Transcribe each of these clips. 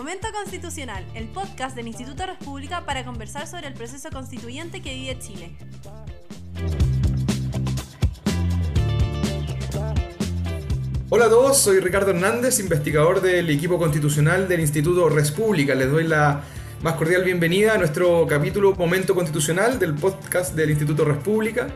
Momento Constitucional, el podcast del Instituto República para conversar sobre el proceso constituyente que vive Chile. Hola a todos, soy Ricardo Hernández, investigador del equipo constitucional del Instituto República. Les doy la más cordial bienvenida a nuestro capítulo Momento Constitucional del podcast del Instituto República.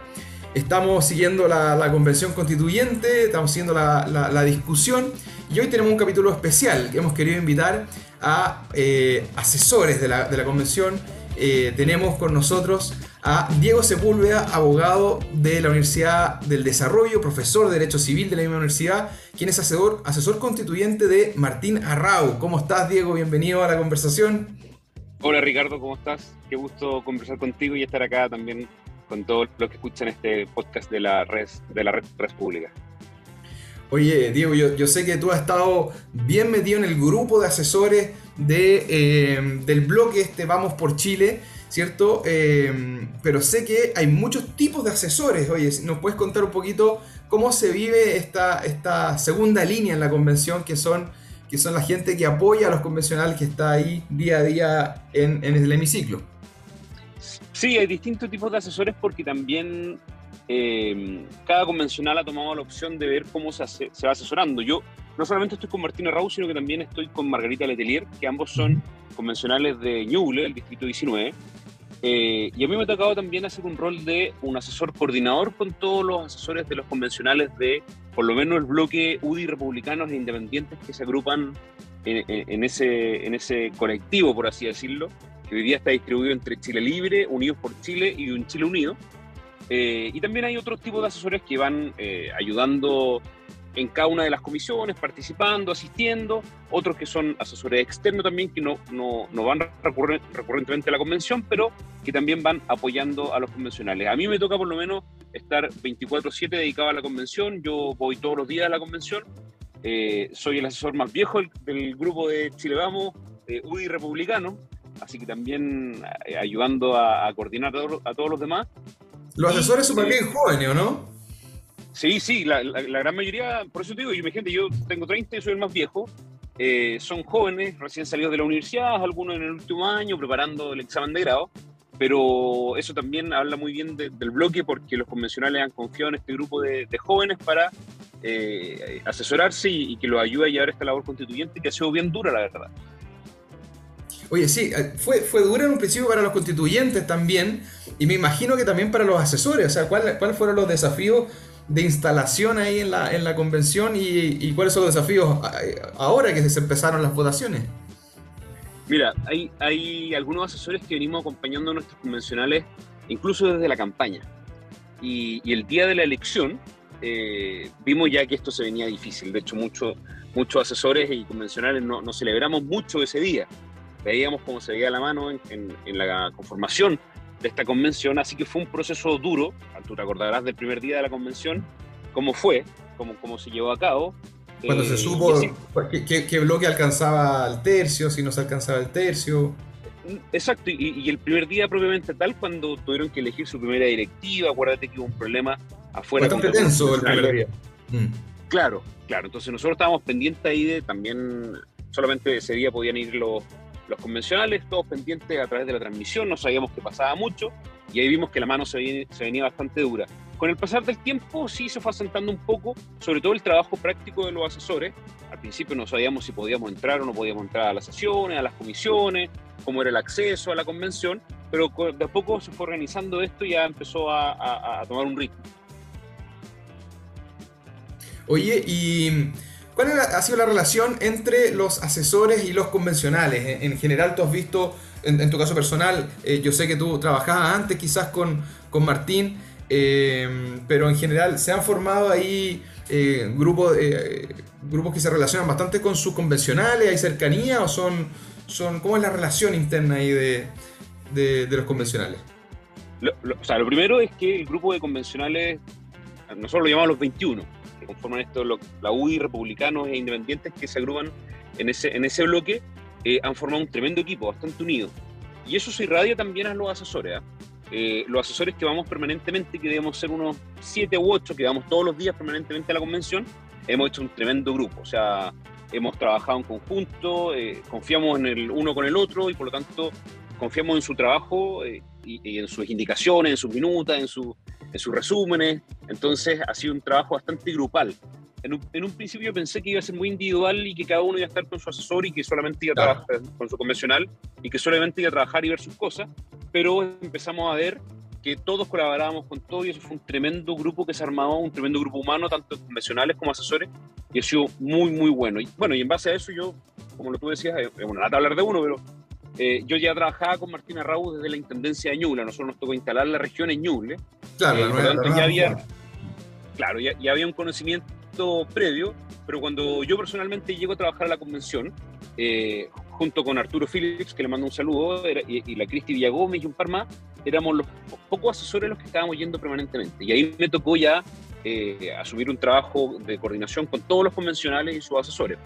Estamos siguiendo la, convención constituyente, estamos siguiendo la, discusión y hoy tenemos un capítulo especial que hemos querido invitar a eh, asesores de la, convención. Eh, tenemos con nosotros a Diego Sepúlveda, abogado de la Universidad del Desarrollo, profesor de Derecho Civil de la misma universidad, quien es asesor, asesor constituyente de Martín Arrau. ¿Cómo estás, Diego? Bienvenido a la conversación. Hola, Ricardo, ¿cómo estás? Qué gusto conversar contigo y estar acá también con todos los que escuchan este podcast de la red, de la red Pública. Oye, Diego, yo, sé que tú has estado bien metido en el grupo de asesores de, eh, del bloque este Vamos por Chile, ¿cierto? Eh, pero sé que hay muchos tipos de asesores. Oye, ¿nos puedes contar un poquito cómo se vive esta, esta segunda línea en la convención, que son, que son la gente que apoya a los convencionales que está ahí día a día en, en el hemiciclo? Sí, hay distintos tipos de asesores porque también eh, cada convencional ha tomado la opción de ver cómo se, va asesorando. Yo no solamente estoy con Martina Raúl, sino que también estoy con Margarita Letelier, que ambos son convencionales de Ñuble, el distrito 19. Eh, y a mí me ha tocado también hacer un rol de un asesor coordinador con todos los asesores de los convencionales de, por lo menos, el bloque UDI republicanos e independientes que se agrupan en, ese, en ese colectivo, por así decirlo, que hoy día está distribuido entre Chile Libre, Unidos por Chile y un Chile Unido. Eh, y también hay otros tipos de asesores que van eh, ayudando en cada una de las comisiones, participando, asistiendo, otros que son asesores externos también, que no, no, no van recurrentemente a la convención, pero que también van apoyando a los convencionales. A mí me toca por lo menos estar 24/7 dedicado a la convención, yo voy todos los días a la convención, eh, soy el asesor más viejo del, grupo de Chile Vamos, UDI Republicano, así que también eh, ayudando a, coordinar a, todos los demás. Los asesores son bien jóvenes, ¿o no? Sí, sí, la, gran mayoría, por eso te digo, yo, gente, yo tengo 30 y soy el más viejo, eh, son jóvenes, recién salidos de la universidad, algunos en el último año, preparando el examen de grado, pero eso también habla muy bien del bloque porque los convencionales han confiado en este grupo de, jóvenes para eh, asesorarse y, y, que los ayude a llevar esta labor constituyente que ha sido bien dura, la verdad. Oye, sí, eh, fue, fue dura en un principio para los constituyentes también, y me imagino que también para los asesores. O sea, ¿cuáles fueron los desafíos de instalación ahí en la, en la convención y, cuáles son los desafíos eh, ahora que se empezaron las votaciones? Mira, hay, hay algunos asesores que venimos acompañando a nuestros convencionales incluso desde la campaña. Y, el día de la elección eh, vimos ya que esto se venía difícil. De hecho, muchos muchos asesores y convencionales no, no celebramos mucho ese día veíamos cómo se veía la mano en, la conformación de esta convención, así que fue un proceso duro, tú te acordarás del primer día de la convención, cómo fue, cómo, cómo se llevó a cabo. Cuando se eh, supo qué, bloque alcanzaba el tercio, si no se alcanzaba el tercio. Exacto, y, el primer día propiamente tal, cuando tuvieron que elegir su primera directiva, acuérdate que hubo un problema afuera. Bastante tenso el primer día. Mm. Claro, claro, entonces nosotros estábamos pendientes ahí de también, solamente ese día podían ir los, los convencionales, todos pendientes a través de la transmisión, no sabíamos que pasaba mucho y ahí vimos que la mano se, venía, bastante dura. Con el pasar del tiempo sí se fue asentando un poco, sobre todo el trabajo práctico de los asesores. Al principio no sabíamos si podíamos entrar o no podíamos entrar a las sesiones, a las comisiones, cómo era el acceso a la convención, pero de a poco se fue organizando esto y ya empezó a tomar un ritmo. Oye, y ¿Cuál ha sido la relación entre los asesores y los convencionales? En, general, tú has visto, en, tu caso personal, eh, yo sé que tú trabajabas antes quizás con, con Martín, eh, pero en general se han formado ahí eh, grupos, grupos que se relacionan bastante con sus convencionales, ¿hay cercanía o son, son cómo es la relación interna ahí de, de, los convencionales? o sea, lo primero es que el grupo de convencionales, nosotros lo llamamos los 21 conforman esto, la UDI, republicanos e independientes que se agrupan en ese, en ese bloque, eh, han formado un tremendo equipo, bastante unido. Y eso se irradia también a los asesores. ¿ah? Eh, los asesores que vamos permanentemente, que debemos ser unos siete u ocho, que vamos todos los días permanentemente a la convención, hemos hecho un tremendo grupo. O sea, hemos trabajado en conjunto, eh, confiamos en el uno con el otro y por lo tanto confiamos en su trabajo y, y, en sus indicaciones, en sus minutas, en, su, en sus resúmenes. Entonces ha sido un trabajo bastante grupal en un, principio pensé que iba a ser muy individual y que cada uno iba a estar con su asesor y que solamente iba a trabajar con su convencional y que solamente iba a trabajar y ver sus cosas, pero empezamos a ver que todos colaborábamos con todo y eso fue un tremendo grupo que se armaba, un tremendo grupo humano, tanto convencionales como asesores, y ha sido muy, muy bueno. Y bueno, y en base a eso yo, como lo tú decías, es una lata hablar de uno, pero eh, yo ya trabajaba con Martina Raúl desde la Intendencia de Ñuble, nosotros nos tocó instalar la región en Ñuble. Claro, eh, ya había, claro, ya, ya había un conocimiento previo, pero cuando yo personalmente llego a trabajar a la convención, eh, junto con Arturo Phillips, que le mando un saludo, y, la Cristi Villagómez y un par más, éramos los pocos asesores los que estábamos yendo permanentemente. Y ahí me tocó ya eh, asumir un trabajo de coordinación con todos los convencionales y sus asesores.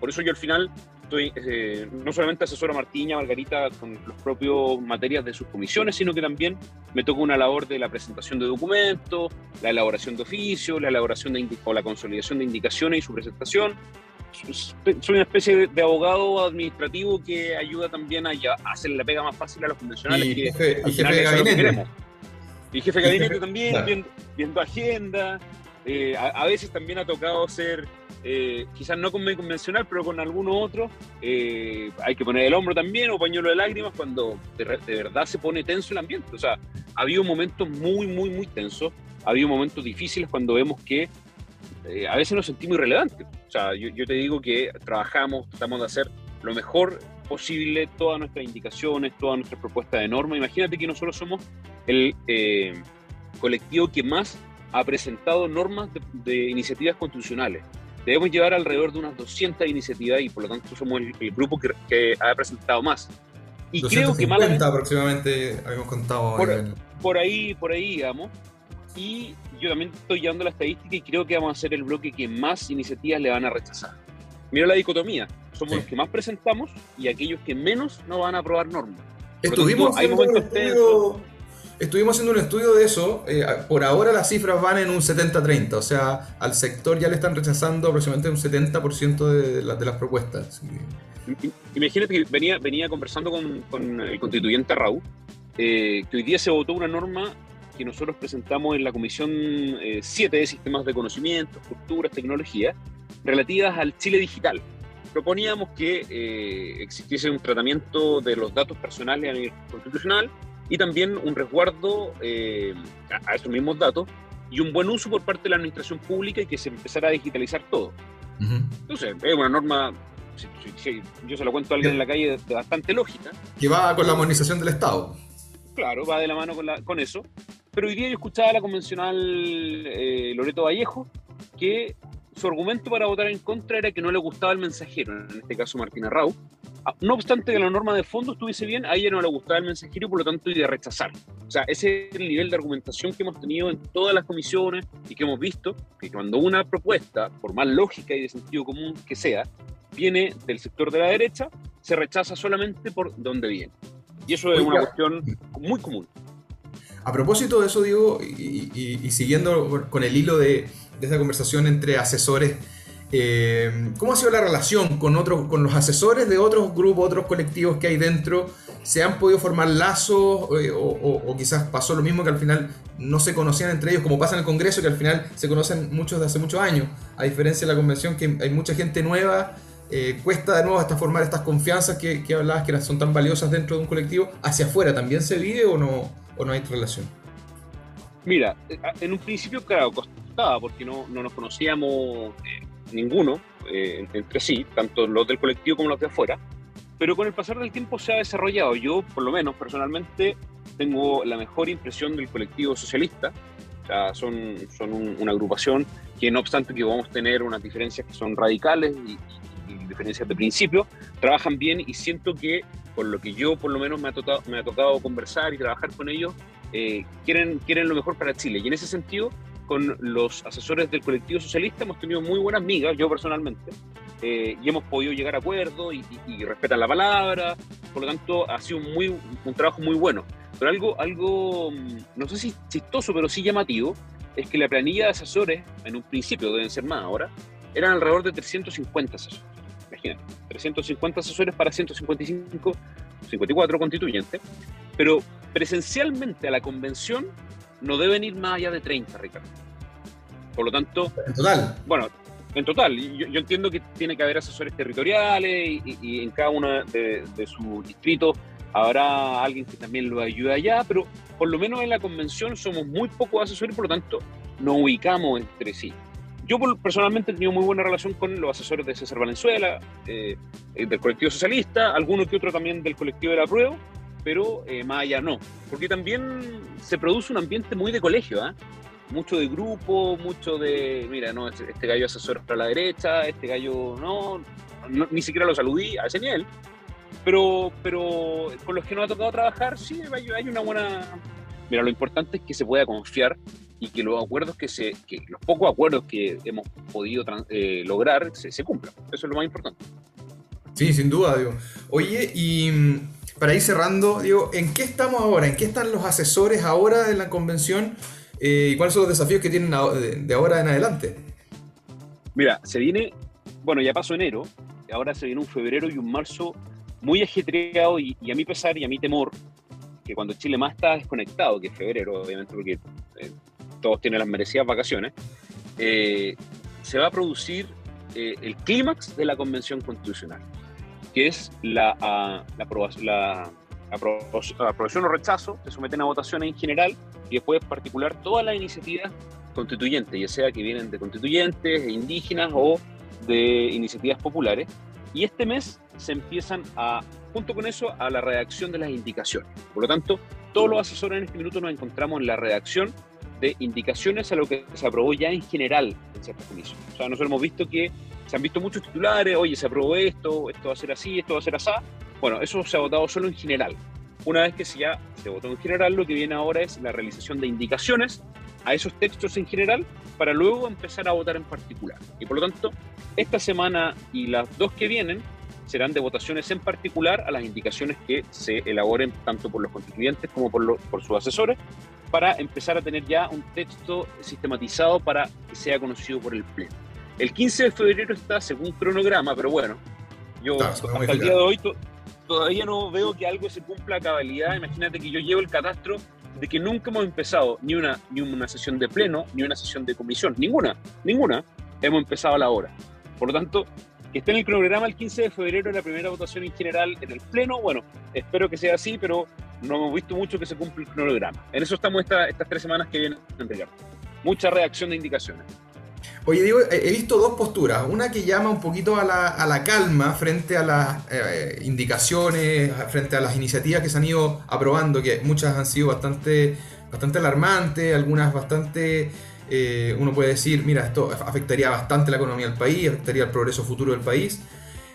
Por eso yo al final estoy, eh, no solamente asesoro a Martiña, Margarita, con los propios materias de sus comisiones, sino que también me toca una labor de la presentación de documentos, la elaboración de oficios, la elaboración de o la consolidación de indicaciones y su presentación. Soy una especie de, abogado administrativo que ayuda también a, hacer la pega más fácil a los convencionales. Y, jefe, y jefe de gabinete. Y jefe de gabinete también, viendo, agenda. Eh, a veces también ha tocado ser eh, quizás no con convencional, pero con alguno otro, eh, hay que poner el hombro también o pañuelo de lágrimas cuando de, verdad se pone tenso el ambiente. O sea, ha habido momentos muy, muy, muy tensos, ha habido momentos difíciles cuando vemos que a veces nos sentimos irrelevantes. O sea, yo, yo, te digo que trabajamos, tratamos de hacer lo mejor posible todas nuestras indicaciones, todas nuestras propuestas de norma. Imagínate que nosotros somos el colectivo que más ha presentado normas de iniciativas constitucionales debemos llevar alrededor de unas 200 iniciativas y por lo tanto somos el, grupo que, ha presentado más. Y creo que malamente, aproximadamente habíamos contado. Por, ahí, por ahí, digamos. Y yo también estoy llevando la estadística y creo que vamos a ser el bloque que más iniciativas le van a rechazar. Mira la dicotomía. Somos los que más presentamos y aquellos que menos no van a aprobar normas. Estuvimos hay momentos Estuvimos haciendo un estudio de eso. Eh, por ahora las cifras van en un 70-30. O sea, al sector ya le están rechazando aproximadamente un 70% de, de, las propuestas. Imagínate que venía, venía conversando con, el constituyente Raúl, eh, que hoy día se votó una norma que nosotros presentamos en la Comisión 7 eh, de Sistemas de Conocimiento, Culturas, Tecnología, relativas al Chile Digital. Proponíamos que existiese un tratamiento de los datos personales a nivel constitucional y también un resguardo eh, a, esos mismos datos y un buen uso por parte de la administración pública y que se empezara a digitalizar todo. Entonces, es una norma, si, yo se lo cuento a alguien en la calle, de, bastante lógica. Que va con la modernización del Estado. Claro, va de la mano con, la, con eso. Pero hoy día yo escuchaba a la convencional eh, Loreto Vallejo que su argumento para votar en contra era que no le gustaba el mensajero, en este caso Martina Rau, no obstante que la norma de fondo estuviese bien, a ella no le gustaba el mensajero y por lo tanto y de rechazar. O sea, ese es el nivel de argumentación que hemos tenido en todas las comisiones y que hemos visto que cuando una propuesta, por más lógica y de sentido común que sea, viene del sector de la derecha, se rechaza solamente por donde viene. Y eso es una cuestión muy común. A propósito de eso, Diego, y, siguiendo con el hilo de, de esa conversación entre asesores eh, ¿Cómo ha sido la relación con, otros, con los asesores de otros grupos, otros colectivos que hay dentro? ¿Se han podido formar lazos eh, o, quizás pasó lo mismo que al final no se conocían entre ellos, como pasa en el Congreso, que al final se conocen muchos de hace muchos años? A diferencia de la convención, que hay mucha gente nueva, eh, cuesta de nuevo hasta formar estas confianzas que, hablabas que son tan valiosas dentro de un colectivo. ¿Hacia afuera también se vive o no, hay relación? Mira, en un principio, claro, costaba porque no nos conocíamos ninguno eh, entre sí, tanto los del colectivo como los de afuera, pero con el pasar del tiempo se ha desarrollado. Yo, por lo menos personalmente, tengo la mejor impresión del colectivo socialista. O sea, son, son una agrupación que no obstante que vamos a tener unas diferencias que son radicales y, diferencias de principio, trabajan bien y siento que por lo que yo por lo menos me ha tocado, me ha tocado conversar y trabajar con ellos, eh, quieren, quieren lo mejor para Chile. Y en ese sentido, con los asesores del colectivo socialista hemos tenido muy buenas migas, yo personalmente, eh, y hemos podido llegar a acuerdos y, respetar la palabra, por lo tanto ha sido muy, un trabajo muy bueno. Pero algo, algo, mm, no sé si chistoso, pero sí llamativo, es que la planilla de asesores, en un principio deben ser más ahora, eran alrededor de 350 asesores. imagínate, 350 asesores para 155, 54 constituyentes, pero presencialmente a la convención no deben ir más allá de 30, Ricardo. Por lo tanto... En total. Bueno, en total. Yo, yo entiendo que tiene que haber asesores territoriales y, en cada uno de, de sus distritos habrá alguien que también lo ayude allá, pero por lo menos en la convención somos muy pocos asesores por lo tanto nos ubicamos entre sí. Yo personalmente he tenido muy buena relación con los asesores de César Valenzuela, eh, del colectivo socialista, algunos que otro también del colectivo de la prueba, pero eh, más allá no, porque también se produce un ambiente muy de colegio, ¿eh? mucho de grupo, mucho de, mira, no, este, este gallo asesor para la derecha, este gallo no, ni siquiera lo saludí a ese nivel, pero, pero con los que nos ha tocado trabajar, sí, hay una buena... Mira, lo importante es que se pueda confiar y que los acuerdos que se, que los pocos acuerdos que hemos podido eh, lograr se, cumplan. Eso es lo más importante. Sí, sin duda, digo. Oye, y mm, para ir cerrando, digo, ¿en qué estamos ahora? ¿En qué están los asesores ahora de la convención? Eh, ¿Y cuáles son los desafíos que tienen de ahora en adelante? Mira, se viene, bueno, ya pasó enero, ahora se viene un febrero y un marzo muy ajetreado y, a mi pesar y a mi temor, que cuando Chile más está desconectado, que es febrero, obviamente, porque eh, todos tienen las merecidas vacaciones, eh, se va a producir el clímax de la Convención Constitucional, que es la, la, aprobación o rechazo, se someten a votación en general y después particular todas las iniciativas constituyentes, ya sea que vienen de constituyentes, indígenas o de iniciativas populares. Y este mes se empiezan a, junto con eso, a la redacción de las indicaciones. Por lo tanto, todos los asesores en este minuto nos encontramos en la redacción de indicaciones a lo que se aprobó ya en general en ciertas comisiones. O sea, nosotros hemos visto que se han visto muchos titulares, oye, se aprobó esto, esto va a ser así, esto va a ser así. Bueno, eso se ha votado solo en general. Una vez que ya se votó en general, lo que viene ahora es la realización de indicaciones a esos textos en general para luego empezar a votar en particular. Y por lo tanto, esta semana y las dos que vienen serán de votaciones en particular a las indicaciones que se elaboren tanto por los constituyentes como por, por sus asesores para empezar a tener ya un texto sistematizado para que sea conocido por el Pleno. El 15 de febrero está según cronograma, pero bueno, yo hasta el día de hoy todavía no veo que algo se cumpla a cabalidad. Imagínate que yo llevo el catastro de que nunca hemos empezado ni una, ni una sesión de pleno, ni una sesión de comisión, ninguna, ninguna hemos empezado a la hora. Por lo tanto, que esté en el cronograma el 15 de febrero la primera votación en general en el Pleno. Bueno, espero que sea así, pero no hemos visto mucho que se cumpla el cronograma. En eso estamos estas tres semanas que vienen, Ricardo. Mucha reacción de indicaciones. Oye, digo, he visto dos posturas. Una que llama un poquito a la, a la calma frente a las eh, indicaciones, frente a las iniciativas que se han ido aprobando, que muchas han sido bastante, bastante alarmantes, algunas bastante eh, uno puede decir, mira, esto afectaría bastante la economía del país, afectaría el progreso futuro del país.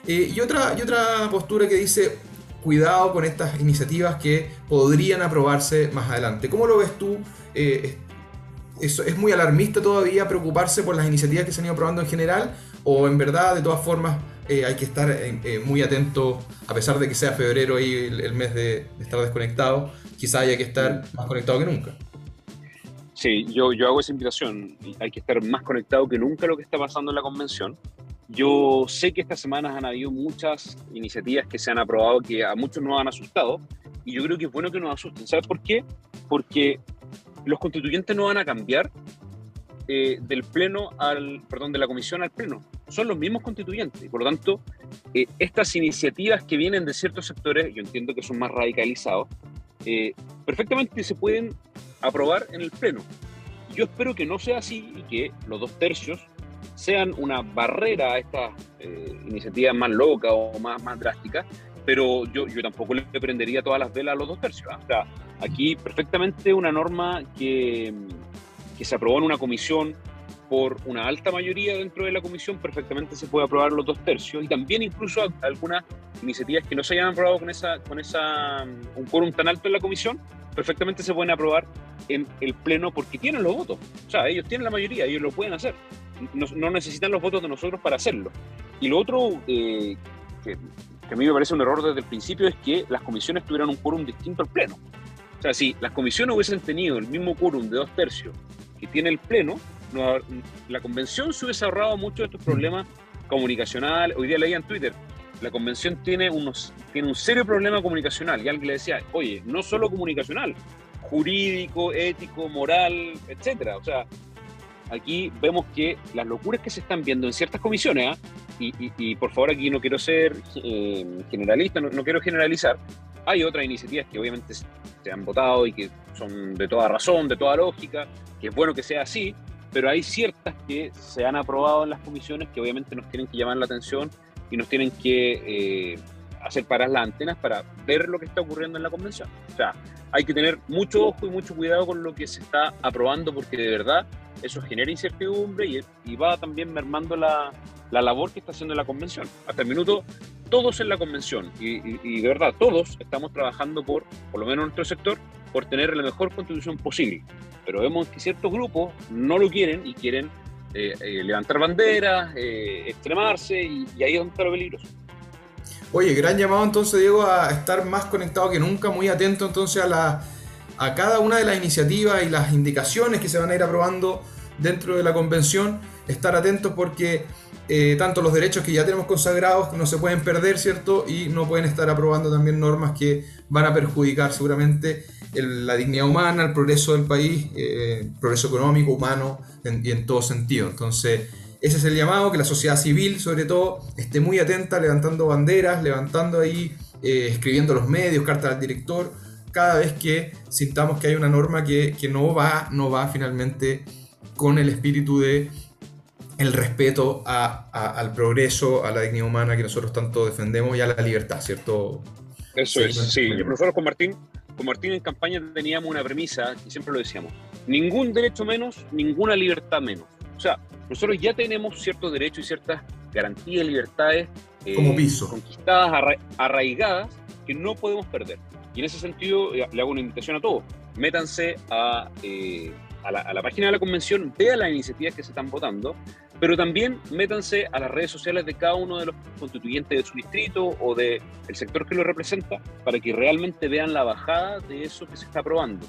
Eh, y, otra, y otra postura que dice, cuidado con estas iniciativas que podrían aprobarse más adelante. ¿Cómo lo ves tú? ¿Es, ¿Es muy alarmista todavía preocuparse por las iniciativas que se han ido aprobando en general? ¿O en verdad, de todas formas, hay que estar muy atento, a pesar de que sea febrero y el, mes de, de estar desconectado, quizá haya que estar más conectado que nunca? Sí, yo, yo hago esa invitación. Hay que estar más conectado que nunca a lo que está pasando en la convención. Yo sé que estas semanas han habido muchas iniciativas que se han aprobado que a muchos nos han asustado y yo creo que es bueno que nos asusten. ¿Sabes por qué? Porque los constituyentes no van a cambiar eh, del pleno al, perdón, de la comisión al pleno. Son los mismos constituyentes. Por lo tanto, eh, estas iniciativas que vienen de ciertos sectores, yo entiendo que son más radicalizados, eh, perfectamente se pueden aprobar en el Pleno. Yo espero que no sea así y que los dos tercios sean una barrera a estas eh, iniciativas más locas o más, más drásticas, pero yo, yo tampoco le prendería todas las velas a los dos tercios. ¿ah? O sea, aquí perfectamente una norma que, que se aprobó en una comisión por una alta mayoría dentro de la comisión, perfectamente se puede aprobar los dos tercios y también incluso algunas iniciativas que no se hayan aprobado con esa con esa un quórum tan alto en la comisión, perfectamente se pueden aprobar en el pleno porque tienen los votos. O sea, ellos tienen la mayoría, ellos lo pueden hacer. No, necesitan los votos de nosotros para hacerlo. Y lo otro eh, que, a mí me parece un error desde el principio es que las comisiones tuvieran un quórum distinto al pleno. O sea, si las comisiones hubiesen tenido el mismo quórum de dos tercios que tiene el pleno, la convención se hubiese ahorrado muchos de estos problemas comunicacional. Hoy día leía en Twitter, la convención tiene, unos, tiene un serio problema comunicacional. Y alguien le decía, oye, no solo comunicacional, jurídico, ético, moral, etcétera. O sea, aquí vemos que las locuras que se están viendo en ciertas comisiones, ¿ah? Y, por favor aquí no quiero ser eh, generalista, no, quiero generalizar, hay otras iniciativas que obviamente se han votado y que son de toda razón, de toda lógica, que es bueno que sea así, pero hay ciertas que se han aprobado en las comisiones que obviamente nos tienen que llamar la atención y nos tienen que eh, hacer parar las antenas para ver lo que está ocurriendo en la convención. O sea, hay que tener mucho ojo y mucho cuidado con lo que se está aprobando porque de verdad eso genera incertidumbre y, va también mermando la, la, labor que está haciendo la convención. Hasta el minuto, todos en la convención y, y, de verdad todos estamos trabajando por, por lo menos en nuestro sector, por tener la mejor constitución posible. Pero vemos que ciertos grupos no lo quieren y quieren eh, eh, levantar banderas, eh, extremarse y, ahí es donde está lo peligroso. Oye, gran llamado entonces, Diego, a estar más conectado que nunca, muy atento entonces a, la, a cada una de las iniciativas y las indicaciones que se van a ir aprobando dentro de la convención, estar atentos porque eh, tanto los derechos que ya tenemos consagrados no se pueden perder, ¿cierto? Y no pueden estar aprobando también normas que van a perjudicar seguramente la dignidad humana, el progreso del país, eh, el progreso económico, humano y en todo sentido. Entonces, ese es el llamado, que la sociedad civil, sobre todo, esté muy atenta, levantando banderas, levantando ahí, eh, escribiendo los medios, cartas al director, cada vez que sintamos que hay una norma que, no, va, no va finalmente con el espíritu de el respeto al progreso, a la dignidad humana que nosotros tanto defendemos y a la libertad, ¿cierto? Eso es, sí. Nosotros con Martín, con Martín en campaña teníamos una premisa y siempre lo decíamos, ningún derecho menos, ninguna libertad menos. O sea, nosotros ya tenemos ciertos derechos y ciertas garantías y libertades eh, Como piso. conquistadas, arraigadas, que no podemos perder. Y en ese sentido eh, le hago una invitación a todos. Métanse a, eh, a, la, página de la convención, vean las iniciativas que se están votando, pero también métanse a las redes sociales de cada uno de los constituyentes de su distrito o del sector que lo representa para que realmente vean la bajada de eso que se está aprobando.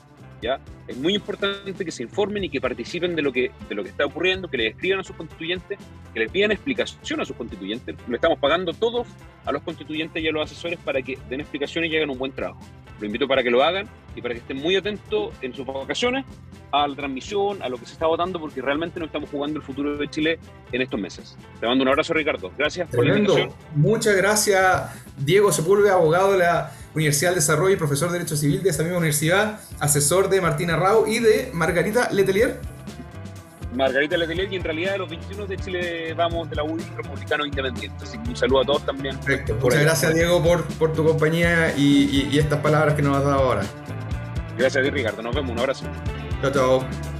Es muy importante que se informen y que participen de lo que, de lo que está ocurriendo, que le escriban a sus constituyentes, que les pidan explicación a sus constituyentes. Le estamos pagando todos a los constituyentes y a los asesores para que den explicaciones y hagan un buen trabajo. Lo invito para que lo hagan y para que estén muy atentos en sus vacaciones a la transmisión, a lo que se está votando, porque realmente no estamos jugando el futuro de Chile en estos meses. Te mando un abrazo, Ricardo. Gracias por la invitación. Muchas gracias, Diego Sepúlveda, abogado de la Universidad del Desarrollo y profesor de Derecho Civil de esa misma universidad, asesor de Martina Rao y de Margarita Letelier. Margarita Letelier y en realidad de los 21 de Chile vamos de la UDI Republicano Independiente. Así que un saludo a todos también. Perfecto. Muchas gracias Diego por, por tu compañía y, y, estas palabras que nos has dado ahora. Gracias a ti Ricardo, nos vemos, un abrazo. Chao, chao.